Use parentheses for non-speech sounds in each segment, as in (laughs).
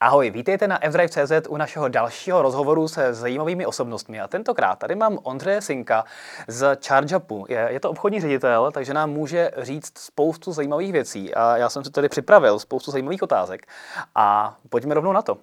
Ahoj, vítejte na fdrive.cz u našeho dalšího rozhovoru se zajímavými osobnostmi. A tentokrát tady mám Ondřeje Sinka z ChargeUpu. Je, je to obchodní ředitel, takže nám může říct spoustu zajímavých věcí. A já jsem si tady připravil spoustu zajímavých otázek. A pojďme rovnou na to.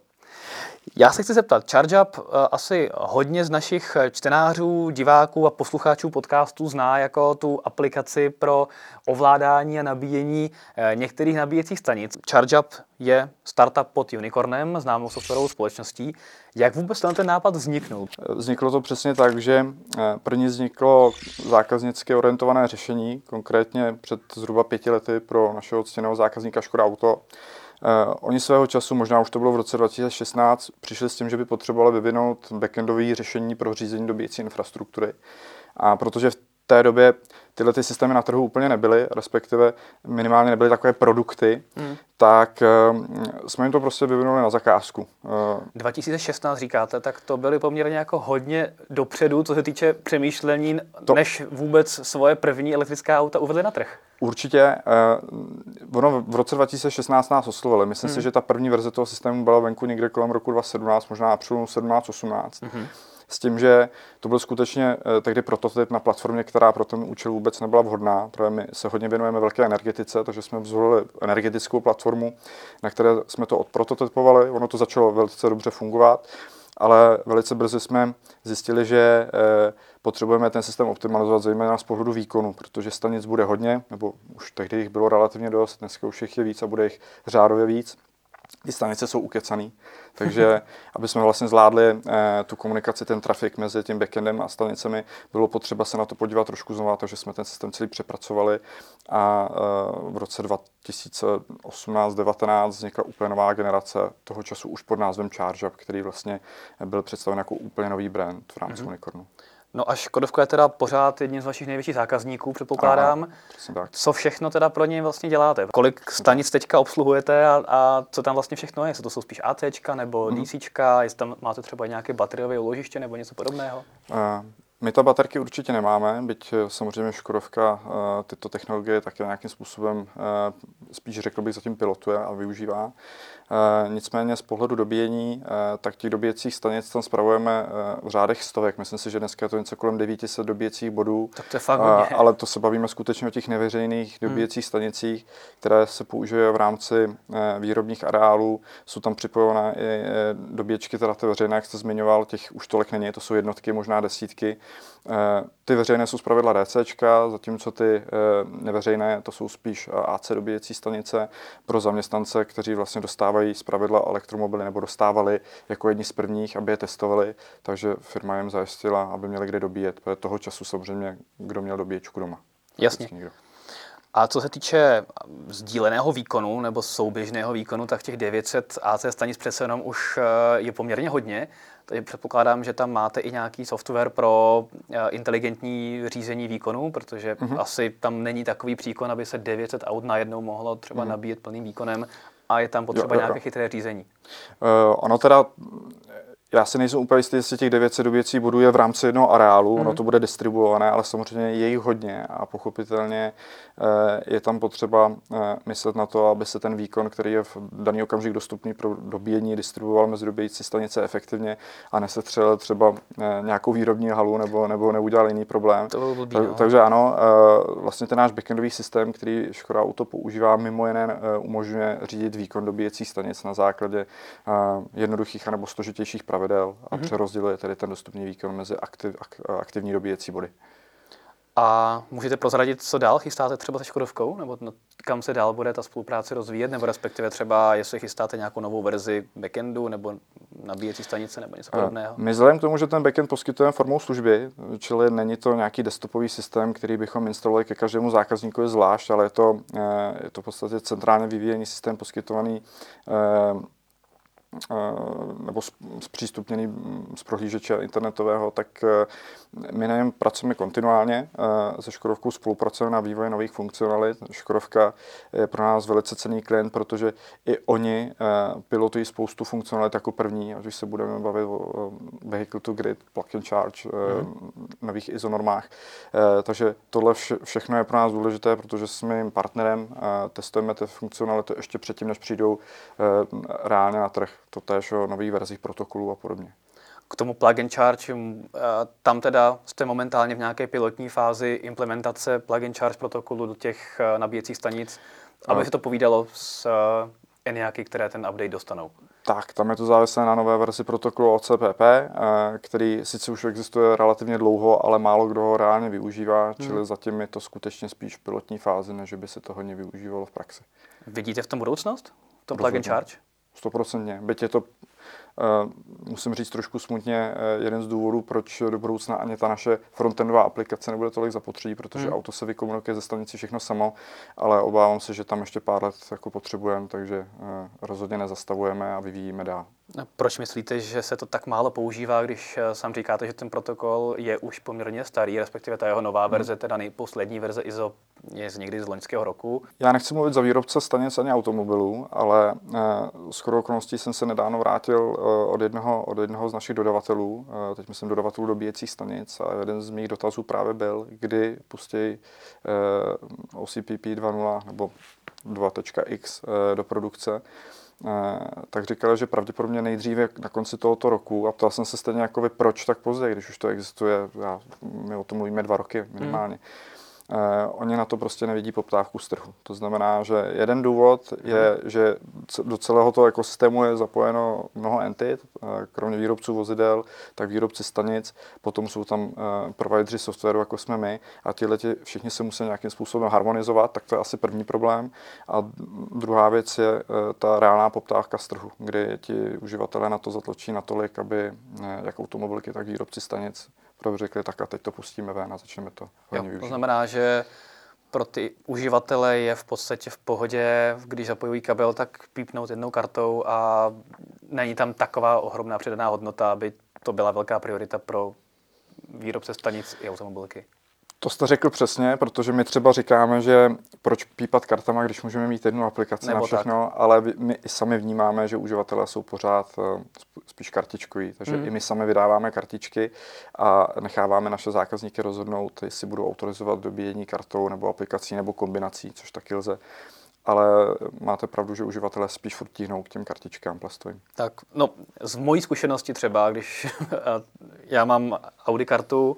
Já se chci zeptat, ChargeUp eh, asi hodně z našich čtenářů, diváků a posluchačů podcastů zná jako tu aplikaci pro ovládání a nabíjení eh, některých nabíjecích stanic. ChargeUp je startup pod Unicornem, známou softwarovou společností. Jak vůbec ten nápad vzniknul? Vzniklo to přesně tak, že eh, první vzniklo zákaznicky orientované řešení, konkrétně před zhruba pěti lety pro našeho ctěného zákazníka Škoda Auto. Uh, oni svého času, možná už to bylo v roce 2016, přišli s tím, že by potřebovali vyvinout backendové řešení pro řízení dobíjecí infrastruktury. A protože v té době tyhle ty systémy na trhu úplně nebyly, respektive minimálně nebyly takové produkty, hmm. Tak uh, jsme jim to prostě vyvinuli na zakázku. Uh, eh, 2016 říkáte, tak to byly poměrně jako hodně dopředu, co se týče přemýšlení, to... než vůbec svoje první elektrická auta uvedli na trh. Určitě. Uh, ono v roce 2016 nás oslovili. Myslím hmm. si, že ta první verze toho systému byla venku někde kolem roku 2017, možná přelomu 17-18. Hmm s tím, že to byl skutečně eh, tehdy prototyp na platformě, která pro ten účel vůbec nebyla vhodná, protože my se hodně věnujeme velké energetice, takže jsme zvolili energetickou platformu, na které jsme to odprototypovali, ono to začalo velice dobře fungovat, ale velice brzy jsme zjistili, že eh, potřebujeme ten systém optimalizovat zejména z pohledu výkonu, protože stanic bude hodně, nebo už tehdy jich bylo relativně dost, dneska už jich je víc a bude jich řádově víc ty stanice jsou ukecaný, takže (laughs) aby jsme vlastně zvládli eh, tu komunikaci, ten trafik mezi tím backendem a stanicemi, bylo potřeba se na to podívat trošku znovu, takže jsme ten systém celý přepracovali a eh, v roce 2018-19 vznikla úplně nová generace toho času už pod názvem ChargeUp, který vlastně byl představen jako úplně nový brand v rámci mm-hmm. Unicornu. No a Škodovka je teda pořád jedním z vašich největších zákazníků, předpokládám. Aha, co všechno teda pro ně vlastně děláte? Kolik stanic teďka obsluhujete a, a co tam vlastně všechno je? Jestli to jsou spíš AC nebo hmm. DC, jestli tam máte třeba nějaké bateriové uložiště nebo něco podobného? Uh, my ta baterky určitě nemáme, byť eh, samozřejmě Škodovka uh, tyto technologie také nějakým způsobem uh, spíš řekl bych zatím pilotuje a využívá. Eh, nicméně z pohledu dobíjení, eh, tak těch dobíjecích stanic tam spravujeme eh, v řádech stovek. Myslím si, že dneska je to něco kolem 900 dobíjecích bodů. Tak to je fakt hodně. Ale to se bavíme skutečně o těch neveřejných hmm. dobíjecích hmm. stanicích, které se používají v rámci výrobních areálů. Jsou tam připojené i dobíječky, teda ty veřejné, jak jste zmiňoval, těch už tolik není, to jsou jednotky, možná desítky. Ty veřejné jsou zpravidla DC, zatímco ty neveřejné to jsou spíš AC dobíjecí stanice pro zaměstnance, kteří vlastně dostávají zpravidla elektromobily nebo dostávali jako jedni z prvních, aby je testovali, takže firma jim zajistila, aby měli kde dobíjet, protože toho času samozřejmě kdo měl dobíječku doma. Jasně. A co se týče sdíleného výkonu nebo souběžného výkonu, tak těch 900 AC stanic přece jenom už eh, je poměrně hodně. Takže předpokládám, že tam máte i nějaký software pro eh, inteligentní řízení výkonu, protože uh-huh. asi tam není takový příkon, aby se 900 aut najednou mohlo třeba uh-huh. nabíjet plným výkonem a je tam potřeba jo, jo, nějaké chytré řízení. Uh, ono teda já si nejsem úplně jistý, jestli těch 900 doběcí bodů je v rámci jednoho areálu, mm. ono mhm. to bude distribuované, ale samozřejmě je jich hodně a pochopitelně eh, je tam potřeba eh, myslet na to, aby se ten výkon, který je v daný okamžik dostupný pro dobíjení, distribuoval mezi dobíjecí stanice efektivně a nesetřel třeba eh, nějakou výrobní halu nebo, nebo neudělal jiný problém. To blbý, no. Takže ano, vlastně ten náš backendový systém, který Škoda Auto používá, mimo jiné umožňuje řídit výkon dobíjecích stanic na základě jednoduchých nebo složitějších pravidel pravidel a mm-hmm. přerozděluje tedy ten dostupný výkon mezi aktiv, ak, aktivní dobíjecí body. A můžete prozradit, co dál chystáte třeba se Škodovkou, nebo no, kam se dál bude ta spolupráce rozvíjet, nebo respektive třeba, jestli chystáte nějakou novou verzi backendu, nebo nabíjecí stanice, nebo něco podobného? My vzhledem k tomu, že ten backend poskytujeme formou služby, čili není to nějaký desktopový systém, který bychom instalovali ke každému zákazníkovi zvlášť, ale je to, eh, je to v podstatě centrálně vyvíjený systém poskytovaný eh, Eh, nebo zpřístupněný z prohlížeče internetového, tak eh, my na něm pracujeme kontinuálně. Eh, se Škodovkou spolupracujeme na vývoji nových funkcionalit. Škodovka je pro nás velice cený klient, protože i oni pilotují spoustu funkcionalit jako první, ať už se budeme bavit o vehicle to grid, plug and charge, mm. nových izonormách. Takže tohle vše, všechno je pro nás důležité, protože jsme jim partnerem, testujeme ty funkcionality ještě předtím, než přijdou reálně na trh. To též o nových verzích protokolů a podobně. K tomu plug and charge, tam teda jste momentálně v nějaké pilotní fázi implementace plug and charge protokolu do těch nabíjecích stanic, aby no. se to povídalo s ENIACy, které ten update dostanou. Tak, tam je to závislé na nové verzi protokolu OCPP, eh, který sice už existuje relativně dlouho, ale málo kdo ho reálně využívá, hmm. čili zatím je to skutečně spíš v pilotní fázi, než by se to hodně využívalo v praxi. Vidíte v tom budoucnost? V tom plug and charge? Stoprocentně. Byť je to musím říct trošku smutně, uh, jeden z důvodů, proč do budoucna ani ta naše frontendová aplikace nebude tolik zapotřebí, protože hmm. auto se vykomunikuje ze stanici všechno samo, ale obávám se, že tam ještě pár let jako potřebujeme, takže uh, rozhodně nezastavujeme a vyvíjíme dál. Proč myslíte, že se to tak málo používá, když eh, sám říkáte, že ten protokol je už poměrně starý, respektive ta jeho nová hmm. verze, teda nejposlední verze ISO je z někdy z loňského roku? Já nechci mluvit za výrobce stanic ani automobilů, ale uh, s okolností jsem se nedávno vrátil od, jednoho, od jednoho z našich dodavatelů, uh, teď myslím dodavatelů dobíjecích stanic a jeden z mých dotazů právě byl, kdy pustí OCPP 2.0 nebo 2.x uh, do produkce. Eh, tak říkali, že pravděpodobně nejdříve na konci tohoto roku a ptal jsem se stejně jako vy, proč tak později, když už to existuje, já, my o tom mluvíme dva roky minimálně. Hmm eh, oni na to prostě nevidí poptávku z trhu. To znamená, že jeden důvod je, že do celého toho ekosystému je zapojeno mnoho entit, eh, kromě výrobců vozidel, tak výrobci stanic, potom jsou tam eh, provideři softwaru, jako jsme my, a tihle všichni se musí nějakým způsobem harmonizovat, tak to je asi první problém. A druhá věc je eh, ta reálná poptávka z trhu, kdy ti uživatelé na to zatlačí natolik, aby jak automobilky, tak výrobci stanic řekli, tak a teď to pustíme ven a začneme to hodně jo, To znamená, že pro ty uživatele je v podstatě v pohodě, když zapojují kabel, tak pípnout jednou kartou a není tam taková ohromná přidaná hodnota, aby to byla velká priorita pro výrobce stanic i automobilky. To jste řekl přesně, protože my třeba říkáme, že proč pípat kartama, když můžeme mít jednu aplikaci Nebo na všechno, tak. ale my i sami vnímáme, že uživatelé jsou pořád eh, spíš kartičkoví, takže mm. i my sami vydáváme kartičky a necháváme naše zákazníky rozhodnout, jestli budou autorizovat dobíjení kartou nebo aplikací nebo kombinací, což taky lze ale máte pravdu, že uživatelé spíš furt tíhnou k těm kartičkám plastovým. Tak, no, z mojí zkušenosti třeba, když (laughs) já mám Audi kartu,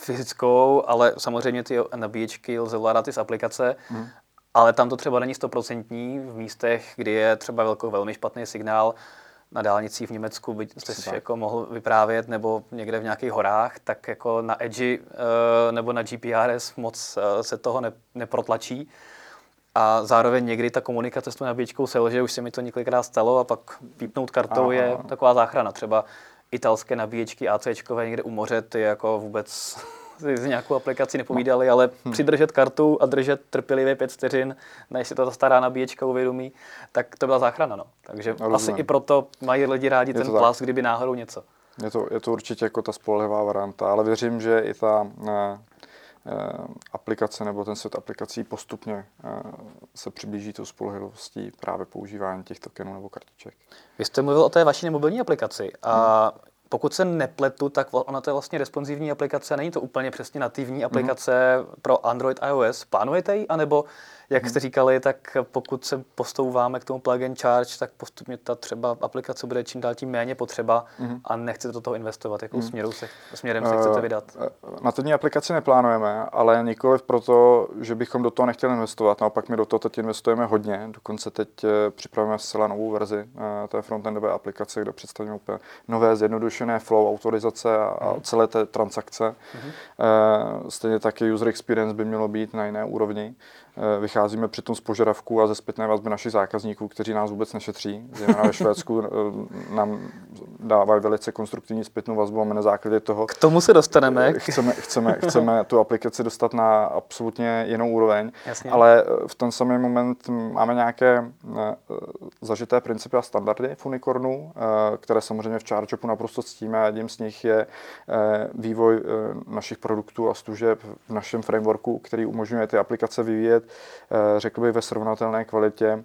fyzickou, ale samozřejmě ty nabíječky lze ovládat i z aplikace, hmm. ale tam to třeba není stoprocentní v místech, kdy je třeba velko, velmi špatný signál, na dálnicích v Německu, byť jste si jako mohl vyprávět, nebo někde v nějakých horách, tak jako na Edge uh, nebo na GPRS moc uh, se toho ne, neprotlačí. A zároveň někdy ta komunikace s tou nabíječkou selže, už se mi to několikrát stalo a pak pípnout kartou Aha. je taková záchrana. Třeba italské nabíječky ACčkové někde u moře, ty jako vůbec (laughs) z nějakou aplikaci nepovídali, ale hmm. přidržet kartu a držet trpělivě pět vteřin, než si to ta stará nabíječka uvědomí, tak to byla záchrana. No. Takže no, asi i proto mají lidi rádi je ten plas, kdyby náhodou něco. Je to, je to určitě jako ta spolehlivá varianta, ale věřím, že i ta Eh, aplikace nebo ten set aplikací postupně eh, se přiblíží tou spolehlivostí právě používání těch tokenů nebo kartiček. Vy jste mluvil o té vaší mobilní aplikaci a pokud se nepletu, tak ona to je vlastně responsivní aplikace, není to úplně přesně nativní aplikace hmm. pro Android iOS. Plánujete ji, anebo jak jste říkali, tak pokud se postouváme k tomu plug and charge, tak postupně ta třeba aplikace bude čím dál tím méně potřeba mm-hmm. a nechcete do toho investovat. Jakou mm. směru se, směrem se chcete vydat? Eh, na tenní aplikaci neplánujeme, ale nikoliv proto, že bychom do toho nechtěli investovat. Naopak my do toho teď investujeme hodně. Dokonce teď eh, připravujeme zcela novou verzi eh, té frontendové aplikace, kde představíme úplně nové zjednodušené flow, autorizace a mm. celé té transakce. Mm-hmm. Stejně taky user experience by mělo být na jiné úrovni. Eh, vycházíme přitom z požadavků a ze zpětné vazby našich zákazníků, kteří nás vůbec nešetří. Zejména ve Švédsku (laughs) eh, nám dávají velice konstruktivní zpětnou vazbu a my na základě toho... K tomu se dostaneme. Eh, chceme, chceme, chceme tu aplikaci dostat na absolutně jinou úroveň, Jasně. ale v ten samý moment máme nějaké zažité principy a standardy v Unicornu, které samozřejmě v ChargeUpu naprosto ctíme a jedním z nich je vývoj našich produktů a služeb v našem frameworku, který umožňuje ty aplikace vyvíjet Eh, řekl bych, ve srovnatelné kvalitě eh,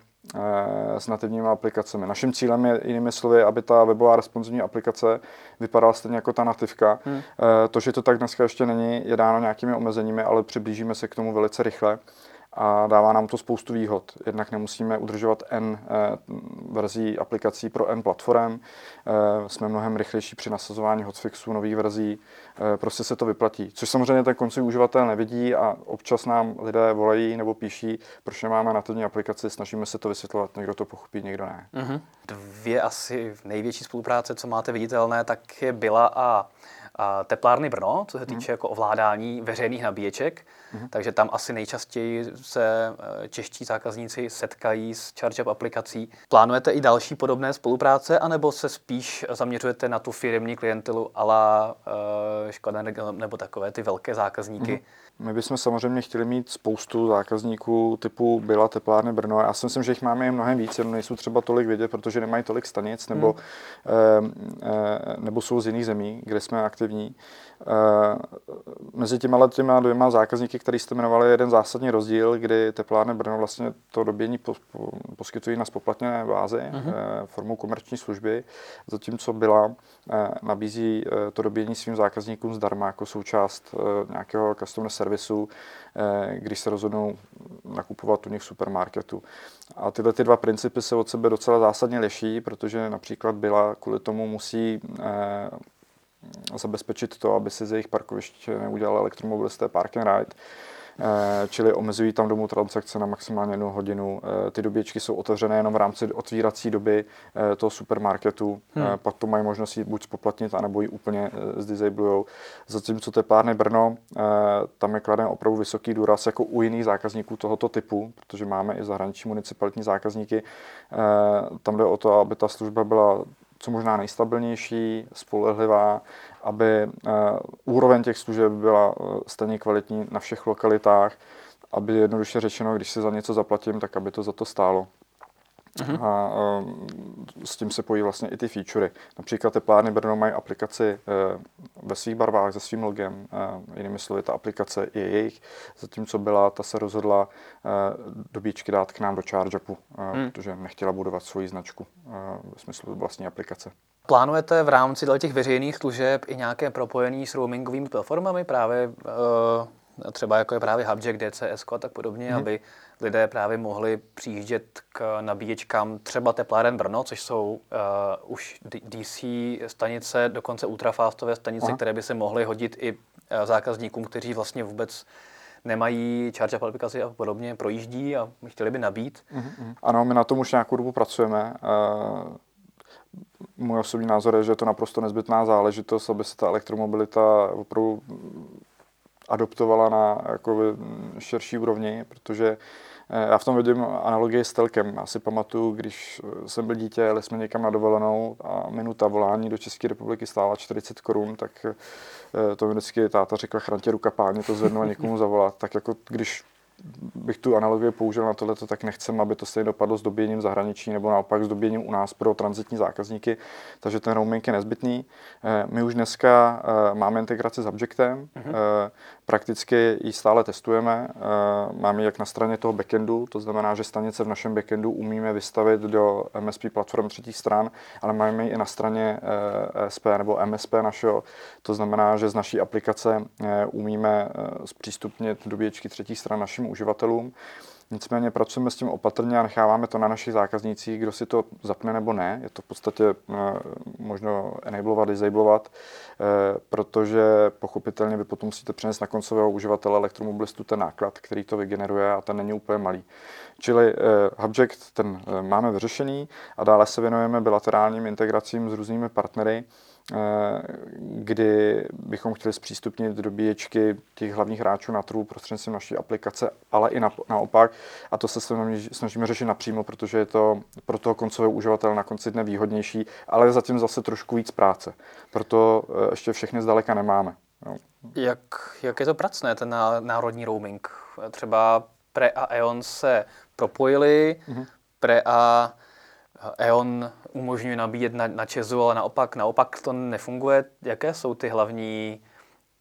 s nativními aplikacemi. Naším cílem je jinými slovy, aby ta webová responsivní aplikace vypadala stejně jako ta nativka. Hmm. Eh, to, že to tak dneska ještě není, je dáno nějakými omezeními, ale přiblížíme se k tomu velice rychle a dává nám to spoustu výhod. Jednak nemusíme udržovat N verzí aplikací pro N platform. Jsme mnohem rychlejší při nasazování hotfixů nových verzí. Prostě se to vyplatí. Což samozřejmě ten koncový uživatel nevidí a občas nám lidé volají nebo píší, proč nemáme nativní aplikaci, snažíme se to vysvětlovat, někdo to pochopí, někdo ne. Mm-hmm. Dvě asi největší spolupráce, co máte viditelné, tak je byla a teplárny Brno, co se týče mm. jako ovládání veřejných nabíječek. Mm. Takže tam asi nejčastěji se eh, čeští zákazníci setkají s ChargeUp aplikací. Plánujete i další podobné spolupráce, anebo se spíš zaměřujete na tu firmní klientelu ala uh, Škoda nebo takové ty velké zákazníky? Mm. My bychom samozřejmě chtěli mít spoustu zákazníků typu byla teplárny Brno. Já si myslím, že jich máme i mnohem víc, jenom nejsou třeba tolik vidět, protože nemají tolik stanic nebo, hmm. e, e, nebo jsou z jiných zemí, kde jsme aktivní. Eh, mezi těma těma dvěma zákazníky, který jste jmenovali, je jeden zásadní rozdíl, kdy teplárny Brno vlastně to dobění poskytují na spoplatněné bázi uh-huh. formou komerční služby, zatímco byla nabízí to dobění svým zákazníkům zdarma jako součást nějakého customer servisu, když se rozhodnou nakupovat u nich supermarketu. A tyhle ty dva principy se od sebe docela zásadně liší, protože například byla kvůli tomu musí zabezpečit to, aby si z jejich parkovišť neudělal elektromobilisté park and ride. Eh, čili omezují tam domů transakce na maximálně jednu hodinu. Eh, ty doběčky jsou otevřené jenom v rámci otvírací doby eh, toho supermarketu. Hmm. Pak to mají možnost buď spoplatnit, anebo ji úplně zdisablujou. Zatímco teplárny Brno, tam je kladen opravdu vysoký důraz jako u jiných zákazníků tohoto typu, protože máme i zahraniční municipalitní zákazníky. Tam jde o to, aby ta služba byla co možná nejstabilnější, spolehlivá, aby uh, úroveň těch služeb byla uh, stejně kvalitní na všech lokalitách, aby jednoduše řečeno, když si za něco zaplatím, tak aby to za to stálo. Uh-huh. A uh, s tím se pojí vlastně i ty featurey. Například teplárny Brno mají aplikaci uh, ve svých barvách se svým logem, uh, jinými slovy ta aplikace je jejich, zatímco byla, ta se rozhodla uh, dobíčky dát k nám do ChargeUpu, uh, hmm. protože nechtěla budovat svoji značku uh, ve smyslu vlastní aplikace. Plánujete v rámci těch veřejných služeb i nějaké propojení s roamingovými platformami právě uh, třeba jako je právě Hubjack, DCS a tak podobně, hmm. aby lidé právě mohli přijíždět k nabíječkám třeba tepláren Brno, což jsou uh, už DC stanice, dokonce ultrafastové stanice, Aha. které by se mohly hodit i uh, zákazníkům, kteří vlastně vůbec nemají charge aplikaci a podobně, projíždí a chtěli by nabít. Uh-huh. Ano, my na tom už nějakou dobu pracujeme. Uh, můj osobní názor je, že je to naprosto nezbytná záležitost, aby se ta elektromobilita opravdu adoptovala na jakoby, širší úrovni, protože eh, já v tom vidím analogii s telkem. Já si pamatuju, když jsem byl dítě, jeli jsme někam na dovolenou a minuta volání do České republiky stála 40 korun, tak eh, to mi vždycky táta řekla, chraňte ruka páně, to zvednu a někomu zavolat. Tak jako když bych tu analogii použil na tohle, tak nechcem, aby to stejně dopadlo s doběním zahraničí nebo naopak s doběním u nás pro transitní zákazníky, takže ten roaming je nezbytný. Eh, my už dneska eh, máme integraci s Objectem, uh-huh. Prakticky ji stále testujeme, máme ji jak na straně toho backendu, to znamená, že stanice v našem backendu umíme vystavit do MSP platform třetích stran, ale máme ji i na straně SP nebo MSP našeho, to znamená, že z naší aplikace umíme zpřístupnit doběčky třetích stran našim uživatelům. Nicméně pracujeme s tím opatrně a necháváme to na našich zákaznících, kdo si to zapne nebo ne. Je to v podstatě eh, možno enablovat, disablovat, eh, protože pochopitelně vy potom musíte přenést na koncového uživatele elektromobilistu ten náklad, který to vygeneruje a ten není úplně malý. Čili uh, Hubject ten máme vyřešený a dále se věnujeme bilaterálním integracím s různými partnery, Eh, kdy bychom chtěli zpřístupnit dobíječky těch hlavních hráčů na trhu prostřednictvím naší aplikace, ale i na, naopak. A to se snažíme řešit napřímo, protože je to pro toho koncového uživatele na konci dne výhodnější, ale zatím zase trošku víc práce. Proto eh, ještě všechny zdaleka nemáme. No. Jak, jak je to pracné, ten národní roaming? Třeba Pre a E.ON se propojili, mm-hmm. Pre a E.ON umožňuje nabíjet na, na Česu, ale naopak, naopak to nefunguje. Jaké jsou ty hlavní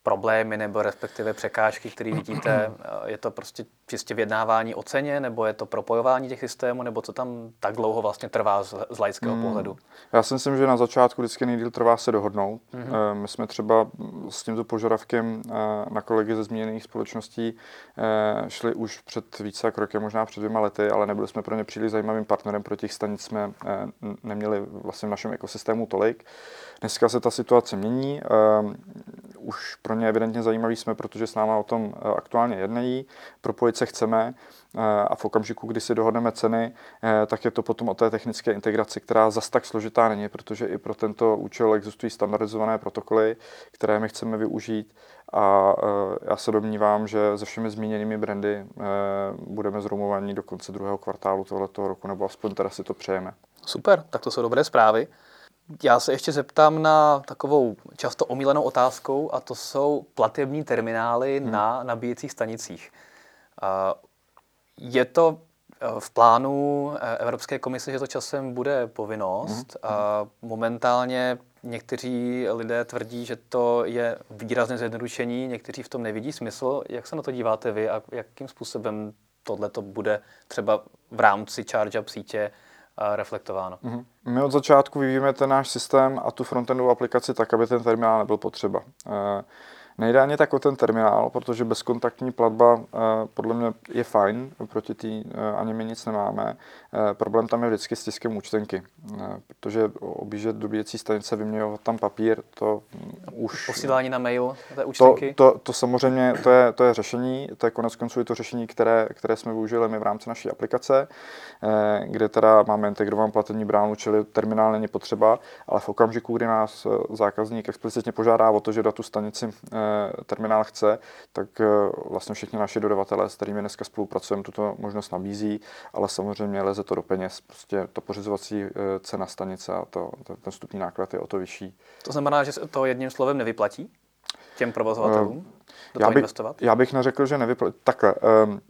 problémy nebo respektive překážky, které vidíte? Je to prostě čistě vyjednávání o ceně, nebo je to propojování těch systémů, nebo co tam tak dlouho vlastně trvá z, z laického hmm. pohledu? Já si myslím, že na začátku vždycky nejdíl trvá se dohodnout. Hmm. My jsme třeba s tímto požadavkem eh, na kolegy ze zmíněných společností eh, šli už před více jak rokem, možná před dvěma lety, ale nebyli jsme pro ně příliš zajímavým partnerem, pro těch stanic jsme neměli vlastně v našem ekosystému tolik. Dneska se ta situace mění. Už pro ně evidentně zajímavý jsme, protože s námi o tom aktuálně jednají. Propojit se chceme a v okamžiku, kdy si dohodneme ceny, tak je to potom o té technické integraci, která zas tak složitá není, protože i pro tento účel existují standardizované protokoly, které my chceme využít a já se domnívám, že se všemi zmíněnými brandy budeme zrumovaní do konce druhého kvartálu tohoto roku, nebo aspoň teda si to přejeme. Super, tak to jsou dobré zprávy. Já se ještě zeptám na takovou často omílenou otázkou a to jsou platební terminály hmm. na nabíjecích stanicích. Je to eh, v plánu eh, Evropské komise, že to časem bude povinnost. Hmm. A momentálně někteří lidé tvrdí, že to je výrazné zjednodušení, někteří v tom nevidí smysl. Jak se na to díváte vy a jakým způsobem tohle to bude třeba v rámci charge up sítě reflektováno. Mm-hmm. My od začátku vyvíjíme ten náš systém a tu frontendovou aplikaci tak, aby ten terminál nebyl potřeba. Eh, Nejde ani tak o ten terminál, protože bezkontaktní platba eh, podle mě je fajn, proti té eh, ani my nic nemáme. Eh, problém tam je vždycky s tiskem účtenky, protože objíždět dobíjecí stanice, vyměňovat tam papír, to už... Posílání na mail té účtenky? To, to, to samozřejmě, to je, to je řešení, to je konec konců i to řešení, které, které jsme využili my v rámci naší aplikace, kde teda máme integrovanou platební bránu, čili terminál není potřeba, ale v okamžiku, kdy nás zákazník explicitně požádá o to, že tu stanici terminál chce, tak eh, vlastně všichni naši dodavatelé, s kterými dneska spolupracujeme, tuto možnost nabízí, ale samozřejmě leze to do peněz. Prostě to pořizovací eh, cena stanice a to, ten vstupní náklad je o to vyšší. To znamená, že to jedním slovem nevyplatí těm provozovatelům? Uh, já, by, investovat? já bych neřekl, že nevyplatí. Takhle. Um, um,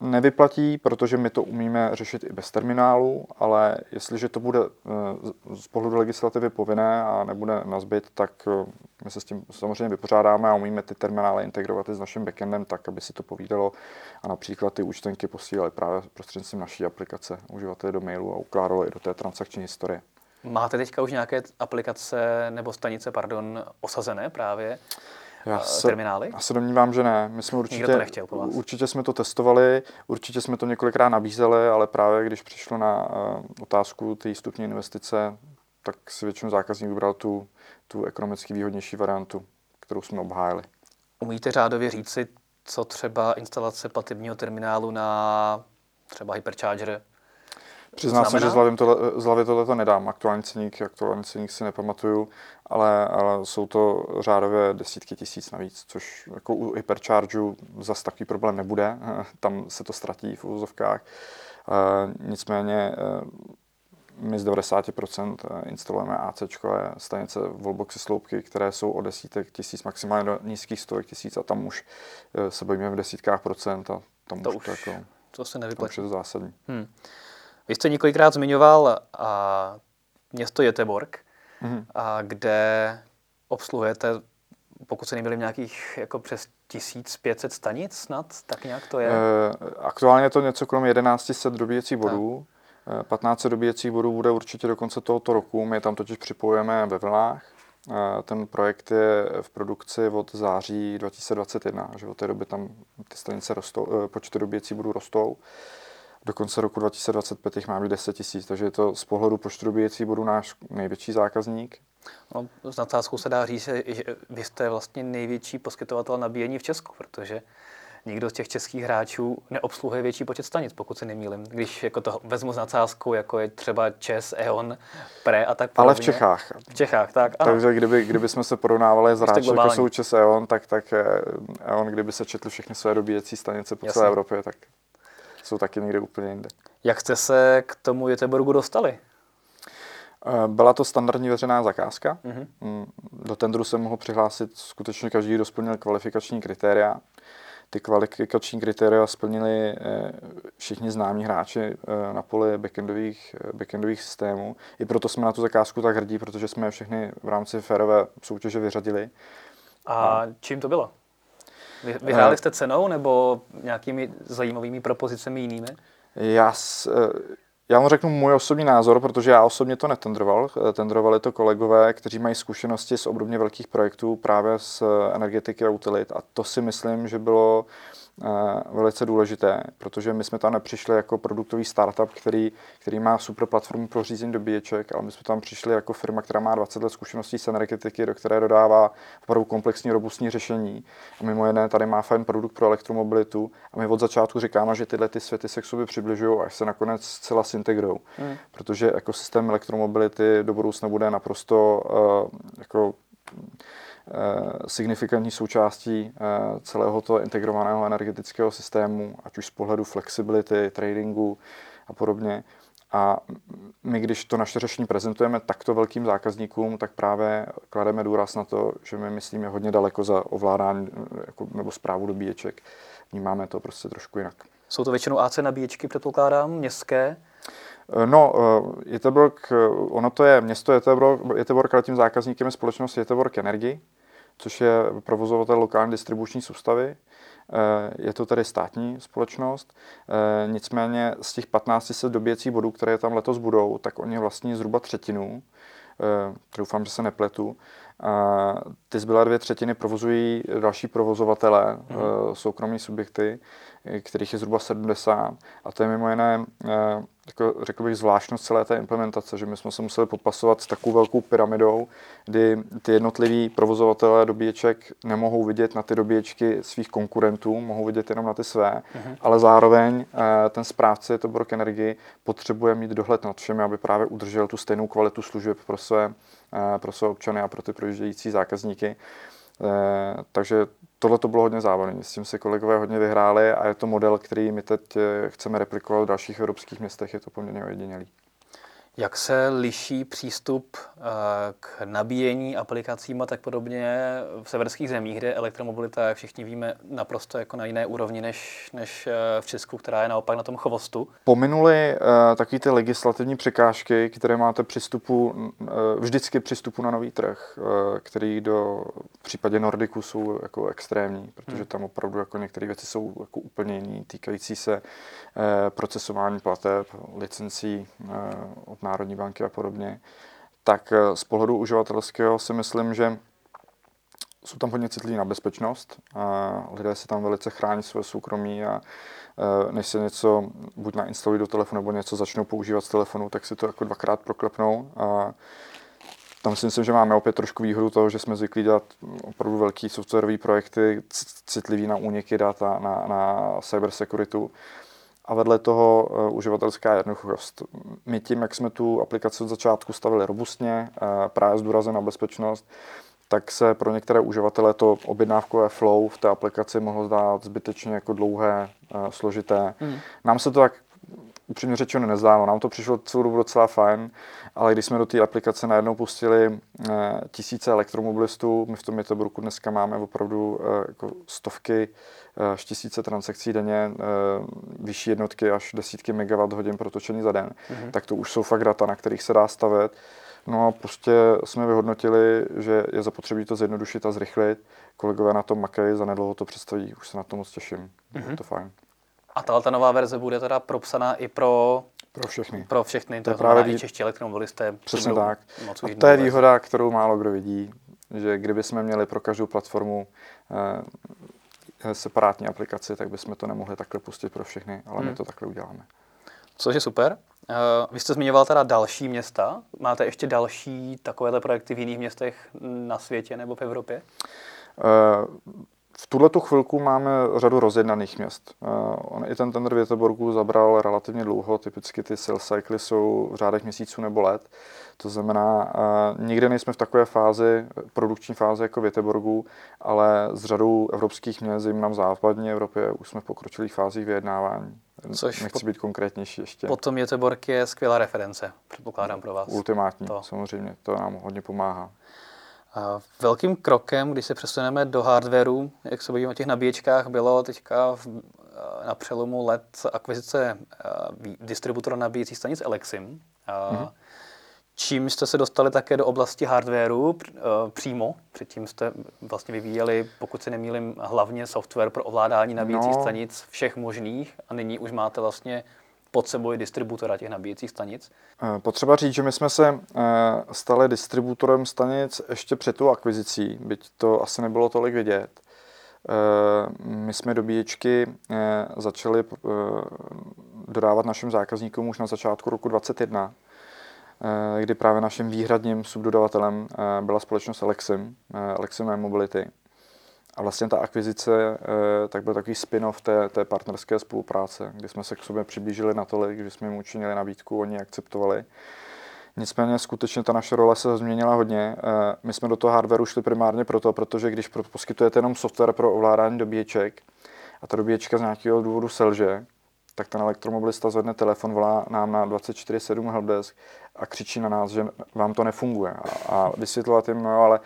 nevyplatí, protože my to umíme řešit i bez terminálu, ale jestliže to bude eh, z pohledu legislativy povinné a nebude nazbyt, tak eh, my se s tím samozřejmě vypořádáme a umíme ty terminály integrovat i s naším backendem tak, aby si to povídalo a například ty účtenky posílali právě prostřednictvím naší aplikace uživateli do mailu a ukládalo i do té transakční historie. Máte teďka už nějaké aplikace nebo stanice, pardon, osazené právě? Já se, terminály? Já se domnívám, že ne. My jsme určitě, to nechtěl po vás. určitě jsme to testovali, určitě jsme to několikrát nabízeli, ale právě když přišlo na uh, otázku té stupně investice, tak si většinou zákazník vybral tu, tu ekonomicky výhodnější variantu, kterou jsme obhájili. Umíte řádově říci, co třeba instalace platebního terminálu na třeba Hypercharger Přiznám se, že z hlavy, tohle, z hlavy tohle to nedám. Aktuální ceník, aktuální ceník si nepamatuju, ale, ale jsou to řádově desítky tisíc navíc, což jako u Hyperchargeu zase takový problém nebude. (laughs) Tam se to ztratí v úvozovkách. E, nicméně e, my z 90% instalujeme AC stanice wallboxy sloupky, které jsou o desítek tisíc, maximálně do nízkých stovek tisíc a tam už se bavíme v desítkách procent a tam to už, už to, jako, to se nevyplatí. To už je to zásadní. Hmm. Vy jste několikrát zmiňoval a, město Jeteborg, mm-hmm. a, kde obsluhujete, pokud se neměli nějakých jako přes 1500 stanic snad, tak nějak to je? E, aktuálně je to něco kolem 1100 dobíjecích bodů. Tak. 15 dobíjecích bodů bude určitě do konce tohoto roku. My tam totiž připojujeme ve vlnách. Ten projekt je v produkci od září 2021, že od té doby tam ty stanice rostou, počty dobíjecích bodů rostou do konce roku 2025 jich má být 10 tisíc, takže je to z pohledu počtu dobíjecí bodů náš největší zákazník. No, s nadsázkou se dá říct, že vy jste vlastně největší poskytovatel nabíjení v Česku, protože nikdo z těch českých hráčů neobsluhuje větší počet stanic, pokud se nemýlim. Když jako to vezmu s nadsázkou, jako je třeba ČES, E.ON, PRE a tak podobně. Ale v Čechách. V Čechách, tak ano. Takže kdyby, kdyby jsme se porovnávali s hráči, jako jsou ČES, E.ON, tak, tak E.ON, kdyby se četl všechny své dobíjecí stanice po Jasně. celé Evropě, tak jsou taky někde úplně jinde. Jak jste se k tomu Göteborgu dostali? Eh, byla to standardní veřejná zakázka. Mm-hmm. Do tendru se mohl přihlásit skutečně každý, kdo splnil kvalifikační kritéria. Ty kvalifikační kritéria splnili eh, všichni známí hráči eh, na poli backendových, backendových systémů. I proto jsme na tu zakázku tak hrdí, protože jsme je všechny v rámci férové soutěže vyřadili. A čím to bylo? Vy, vyhráli jste cenou nebo nějakými zajímavými propozicemi jinými? Já, já vám řeknu můj osobní názor, protože já osobně to netendroval. Tendrovali to kolegové, kteří mají zkušenosti z obdobně velkých projektů právě z energetiky a utilit. A to si myslím, že bylo velice důležité, protože my jsme tam nepřišli jako produktový startup, který, který má super platformu pro řízení dobíječek, ale my jsme tam přišli jako firma, která má 20 let zkušeností z energetiky, do které dodává opravdu komplexní, robustní řešení. A mimo jiné tady má fajn produkt pro elektromobilitu a my od začátku říkáme, že tyhle ty světy se k sobě přibližují až se nakonec zcela syntegrujou. Hmm. Protože ekosystém elektromobility do budoucna bude naprosto uh, jako Eh, signifikantní součástí eh, celého toho integrovaného energetického systému, ať už z pohledu flexibility, tradingu a podobně. A my, když to naše řešení prezentujeme takto velkým zákazníkům, tak právě klademe důraz na to, že my myslíme hodně daleko za ovládání jako, nebo zprávu dobíječek. Vnímáme to prostě trošku jinak. Jsou to většinou AC nabíječky, předpokládám, městské? Eh, no, Jeteborg, ono to je město Jeteborg, Jeteborg ale tím zákazníkem je společnost Jeteborg Energy, což je provozovatel lokální distribuční soustavy. Eh, je to tedy státní společnost, eh, nicméně z těch 1500 dobíjecích bodů, které tam letos budou, tak oni vlastní zhruba třetinu. Eh, doufám, že se nepletu. Ty zbylé dvě třetiny provozují další provozovatele, hmm. soukromí subjekty, kterých je zhruba 70. A to je mimo jiné, jako řekl bych, zvláštnost celé té implementace, že my jsme se museli popasovat s takovou velkou pyramidou, kdy ty jednotliví provozovatelé dobíječek nemohou vidět na ty dobíječky svých konkurentů, mohou vidět jenom na ty své, hmm. ale zároveň ten správce Tobork Energy potřebuje mít dohled nad všemi, aby právě udržel tu stejnou kvalitu služeb pro své Eh, pro své občany a pro ty projíždějící zákazníky. Eh, takže tohle to bylo hodně zábavné. S tím si kolegové hodně vyhráli a je to model, který my teď eh, chceme replikovat v dalších evropských městech. Je to poměrně ojedinělý. Jak se liší přístup eh, k nabíjení aplikacím a tak podobně v severských zemích, kde elektromobilita, jak všichni víme, naprosto jako na jiné úrovni než, než eh, v Česku, která je naopak na tom chvostu? Pominuli uh, taky ty legislativní překážky, které máte přístupu, uh, vždycky přístupu na nový trh, uh, který do v případě Nordiku jsou jako extrémní, protože hmm. tam opravdu jako některé věci jsou jako úplně jiné, týkající se uh, procesování plateb, licencí uh, Národní banky a podobně, tak eh, z pohledu uživatelského si myslím, že jsou tam hodně citliví na bezpečnost. A lidé si tam velice chrání své soukromí a eh, než se něco buď nainstalují do telefonu nebo něco začnou používat z telefonu, tak si to jako dvakrát proklepnou. A tam si myslím, že máme opět trošku výhodu toho, že jsme zvyklí dělat opravdu velký softwarové projekty, citlivý na úniky dat a na, na cyber security a vedle toho uh, uživatelská jednoduchost. My tím, jak jsme tu aplikaci od začátku stavili robustně, uh, právě s důrazem na bezpečnost, tak se pro některé uživatele to objednávkové flow v té aplikaci mohlo zdát zbytečně jako dlouhé, uh, složité. Hmm. Nám se to tak upřímně řečeno nezdálo. Nám to přišlo celou dobu docela fajn, ale když jsme do té aplikace najednou pustili tisíce elektromobilistů, my v tom Jetobruku dneska máme opravdu jako stovky až tisíce transakcí denně, eh, vyšší jednotky až desítky megawatt hodin pro točení za den, mm-hmm. tak to už jsou fakt data, na kterých se dá stavět. No a prostě jsme vyhodnotili, že je zapotřebí to zjednodušit a zrychlit. Kolegové na tom makají, nedlouho to představí, už se na to moc těším. Mm-hmm. Je to fajn. A ta, ta nová verze bude teda propsaná i pro pro všechny. Pro všechny, to, to právě dí... i čeští elektromobilisté. Přesně tak. A to je výhoda, kterou málo kdo vidí, že kdyby jsme měli pro každou platformu eh, separátní aplikaci, tak bychom to nemohli takhle pustit pro všechny, ale hmm. my to takhle uděláme. Což je super. Uh, vy jste zmiňoval teda další města. Máte ještě další takovéhle projekty v jiných městech na světě nebo v Evropě? Uh, v tuhle tu chvilku máme řadu rozjednaných měst. Uh, on i ten tender Věteborgu zabral relativně dlouho, typicky ty sales cycly jsou v řádech měsíců nebo let. To znamená, uh, nikde nejsme v takové fázi, produkční fázi jako Věteborgu, ale s řadou evropských měst, zejména v západní Evropě, už jsme v pokročilých fázích vyjednávání. Což Nechci po, být konkrétnější ještě. Potom Göteborg je skvělá reference, předpokládám pro vás. Ultimátní, to. samozřejmě, to nám hodně pomáhá. Velkým krokem, když se přesuneme do hardwareu, jak se bavíme o těch nabíječkách, bylo teďka v, na přelomu let akvizice distributora nabíjecích stanic Alexim. Mm-hmm. Čím jste se dostali také do oblasti hardwareu eh, přímo. Předtím jste vlastně vyvíjeli, pokud se nemýlím, hlavně software pro ovládání nabíjecích no. stanic všech možných a nyní už máte vlastně pod sebou i distributora těch nabíjecích stanic. Eh, potřeba říct, že my jsme se eh, stali distributorem stanic ještě před tou akvizicí, byť to asi nebylo tolik vidět. My jsme dobíječky začali dodávat našim zákazníkům už na začátku roku 2021 Eh, kdy právě naším výhradním subdodavatelem eh, byla společnost Alexim, eh, Alexim Mobility. A vlastně ta akvizice tak byl takový spin-off té, té partnerské spolupráce, kdy jsme se k sobě přiblížili natolik, že jsme jim učinili nabídku, oni akceptovali. Nicméně skutečně ta naše role se změnila hodně. My jsme do toho hardwareu šli primárně proto, protože když poskytujete jenom software pro ovládání dobíječek a ta dobíječka z nějakého důvodu selže, tak ten elektromobilista zvedne telefon, volá nám na 24-7 helpdesk a křičí na nás, že vám to nefunguje. A, a vysvětlovat jim, no ale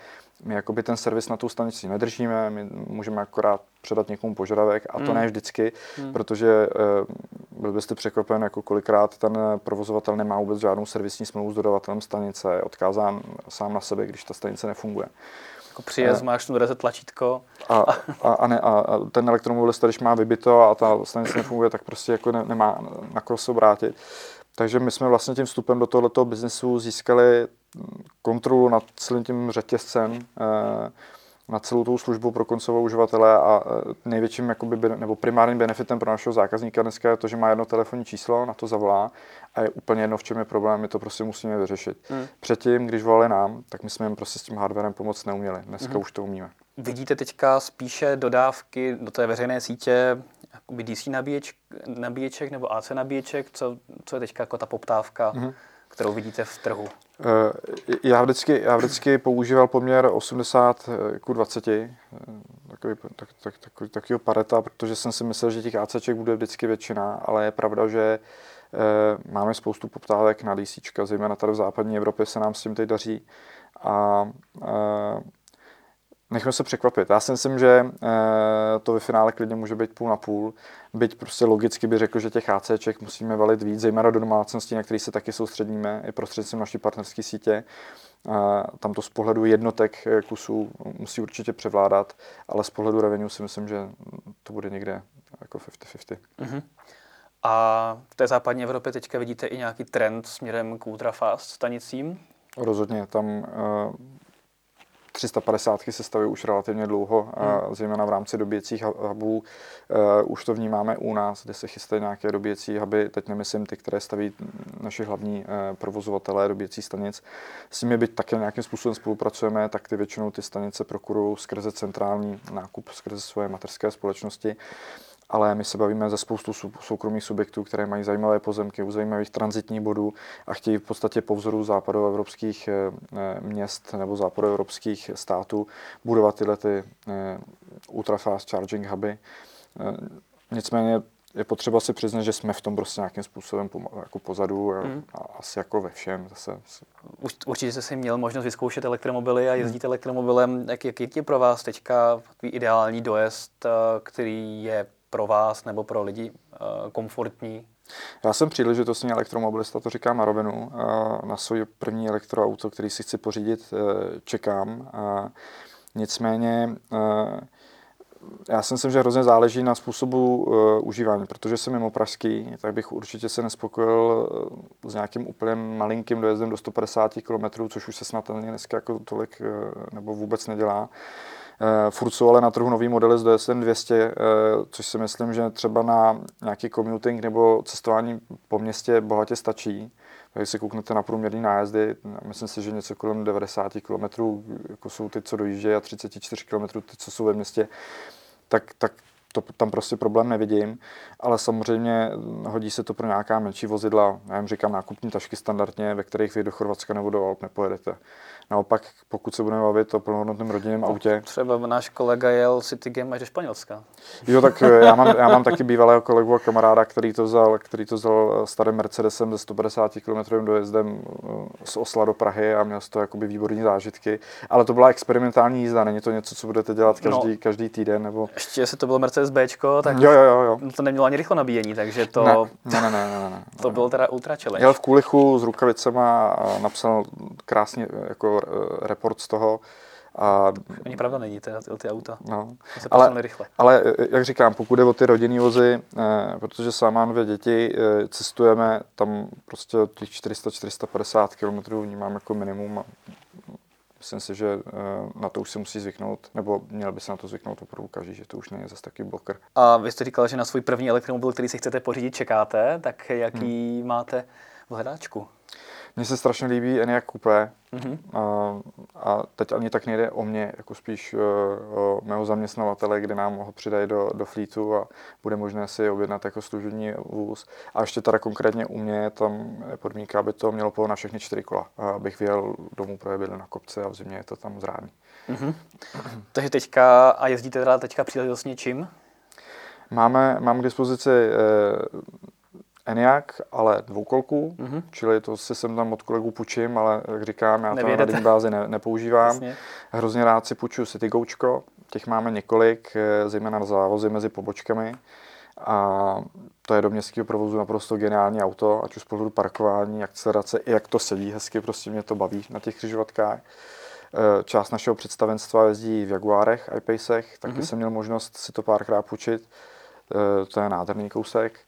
my jakoby ten servis na tu stanici nedržíme, my můžeme akorát předat někomu požadavek a to mm. ne vždycky, mm. protože uh, byl byste překvapen, jako kolikrát ten provozovatel nemá vůbec žádnou servisní smlouvu s dodavatelem stanice, je odkázán sám na sebe, když ta stanice nefunguje. Jako přijez, máš reset tlačítko. A, a, a, ne, a ten elektromobilista, když má vybito a ta stanice nefunguje, tak prostě jako ne, nemá na koho se obrátit. Takže my jsme vlastně tím vstupem do tohoto biznesu získali kontrolu nad celým tím řetězcem, eh, na celou tou službu pro koncovou uživatele a eh, největším jakoby, nebo primárním benefitem pro našeho zákazníka dneska je to, že má jedno telefonní číslo, na to zavolá a je úplně jedno, v čem je problém, my to prostě musíme vyřešit. Hmm. Předtím, když volali nám, tak my jsme jim prostě s tím hardwarem pomoct neuměli. Dneska hmm. už to umíme. Vidíte teďka spíše dodávky do té veřejné sítě jakoby DC nabíječ, nabíječek nebo AC nabíječek? Co, co je teďka jako ta poptávka, hmm. kterou vidíte v trhu? Eh, já vždycky, já vždycky používal poměr 80 k 20, takový, tak, tak, takový, takovýho pareta, protože jsem si myslel, že těch ACček bude vždycky většina, ale je pravda, že máme spoustu poptávek na DC, zejména tady v západní Evropě se nám s tím teď daří. A Nechme se překvapit. Já si myslím, že to ve finále klidně může být půl na půl. Byť prostě logicky by řekl, že těch ACček musíme valit víc, zejména do domácností, na který se taky soustředíme, i prostřednictvím naší partnerské sítě. Tam to z pohledu jednotek eh, kusů musí určitě převládat, ale z pohledu revenue si myslím, že to bude někde jako 50-50. Mm-hmm. A v té západní Evropě teďka vidíte i nějaký trend směrem k ultrafast stanicím? Rozhodně, tam 350 se staví už relativně dlouho, hmm. zejména v rámci dobíjecích hubů. Eh, už to vnímáme u nás, kde se chystají nějaké dobíjecí huby, teď nemyslím ty, které staví naši hlavní eh, provozovatelé dobíjecí stanic. S nimi byť také nějakým způsobem spolupracujeme, tak ty většinou ty stanice prokurují skrze centrální nákup, skrze svoje materské společnosti ale my se bavíme ze spoustu soukromých subjektů, které mají zajímavé pozemky u zajímavých transitních bodů a chtějí v podstatě po vzoru západoevropských eh, eh, měst nebo západoevropských států budovat tyhle ty eh, ultra-fast charging huby. Nicméně je potřeba si přiznat, že jsme v tom prostě nějakým způsobem jako pozadu hmm. a asi jako ve všem. Zase. Určitě jste si měl možnost vyzkoušet elektromobily a jezdíte hmm. elektromobilem. Jak, jak je pro vás teďka takový ideální dojezd, který je pro vás nebo pro lidi eh, komfortní? Já jsem příležitostný elektromobilista, to říkám na rovinu. Eh, na svůj první elektroauto, který si chci pořídit, eh, čekám. Nicméně já si myslím, že hrozně záleží na způsobu uh, užívání, protože jsem mimo pražský, tak bych určitě se nespokojil s nějakým úplně malinkým dojezdem do 150 km, což už se snad dneska jako tolik uh, nebo vůbec nedělá. Uh, furt jsou ale na trhu nový modely z DSN 200, uh, což si myslím, že třeba na nějaký commuting nebo cestování po městě bohatě stačí. Když si kouknete na průměrný nájezdy, myslím si, že něco kolem 90 km, jako jsou ty, co dojíždějí, a 34 km, ty, co jsou ve městě, tak, tak to tam prostě problém nevidím, ale samozřejmě hodí se to pro nějaká menší vozidla. Já jim říkám nákupní tašky standardně, ve kterých vy do Chorvatska nebo do Alp nepojedete. Naopak, pokud se budeme bavit o plnohodnotném rodinném autě. Třeba náš kolega jel Citygem až do Španělska. Jo, tak eh, já mám, já mám taky bývalého kolegu a kamaráda, který to vzal, který to vzal eh, starým Mercedesem ze 150 km dojezdem eh, z Osla do Prahy a měl z toho jakoby výborní zážitky. Ale to byla experimentální jízda, není to něco, co budete dělat každý, no, každý týden. Nebo... Ještě se to byl Mercedes CSB, tak jo, jo, jo, jo. to nemělo ani rychlo nabíjení, takže to, ne, ne, ne, ne, ne, ne. to bylo teda ultra challenge. Jel v Kulichu s rukavicema a napsal krásně jako report z toho, a, Ani pravda není, ty, ty auta. No. Se ale, rychle. ale jak říkám, pokud jde o ty rodinný vozy, eh, protože sám mám dvě děti, eh, cestujeme tam prostě těch 400-450 km vnímám jako minimum a myslím si, že eh, na to už si musí zvyknout, nebo měl by se na to zvyknout opravdu každý, že to už není zase taky bloker. A vy jste říkal, že na svůj první elektromobil, který si chcete pořídit, čekáte, tak jaký hmm. máte v hledáčku? Mně se strašně líbí Enyaq Coupé mm-hmm. a, a teď ani tak nejde o mě, jako spíš uh, o mého zaměstnavatele, kde nám ho přidají do, do flítu a bude možné si objednat jako služební vůz. A ještě teda konkrétně u mě tam je podmínka, aby to mělo pohon na všechny čtyři kola, abych vyjel domů právě na kopce a v zimě je to tam zrání. Mm-hmm. Takže teďka, a jezdíte teda teďka příležitostně čím? Máme, mám k dispozici eh, Eniak, ale dvoukolku, mm-hmm. čili to si jsem tam od kolegů půjčím, ale jak říkám, já to na bázi ne, nepoužívám. Jasně. Hrozně rád si půjčuju City Goučko, těch máme několik, eh, zejména na závozy mezi pobočkami. A to je do městského provozu naprosto geniální auto, ať už z pohledu parkování, akcelerace, i jak to sedí hezky, prostě mě to baví na těch křižovatkách. Eh, část našeho představenstva jezdí v Jaguárech, iPacech, taky mm-hmm. jsem měl možnost si to párkrát půjčit. Eh, to je nádherný kousek.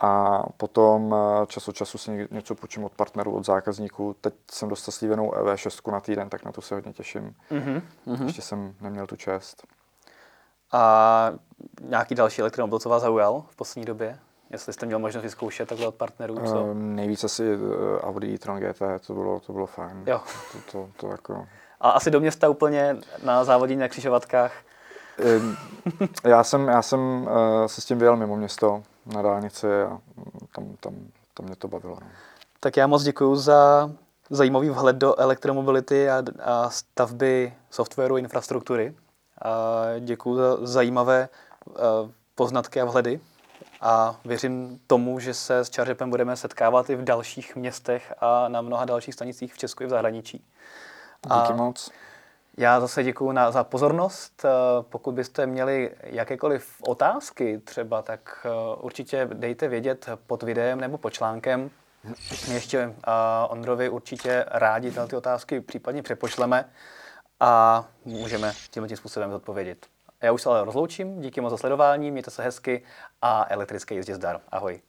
A potom eh, čas od času si něco půjčím od partnerů, od zákazníků. Teď jsem dostal slívenou EV6 na týden, tak na to se hodně těším. Mm-hmm. Ještě jsem neměl tu čest. A nějaký další elektromobil, co vás zaujal v poslední době? Jestli jste měl možnost vyzkoušet takhle od partnerů? Co? Uh, nejvíc asi uh, Audi e-tron GT, to bylo, to bylo fajn. Jo. To, to, to jako... A asi do města úplně na závodění na křižovatkách? já jsem, já jsem uh, se s tím vyjel mimo město na dálnici a tam, tam, tam mě to bavilo. No. Tak já moc děkuji za zajímavý vhled do elektromobility a, a stavby softwaru infrastruktury. A děkuji za zajímavé uh, poznatky a vhledy a věřím tomu, že se s Čařepem budeme setkávat i v dalších městech a na mnoha dalších stanicích v Česku i v zahraničí. Díky a moc. Já zase děkuji na, za pozornost. Eh, pokud byste měli jakékoliv otázky třeba, tak eh, určitě dejte vědět pod videem nebo pod článkem. My ještě uh, Ondrovi určitě rádi ty otázky případně přepošleme a můžeme tímhle tím způsobem zodpovědět. Já už se ale rozloučím, díky moc za sledování, mějte se hezky a elektrické jízdě zdar. Ahoj.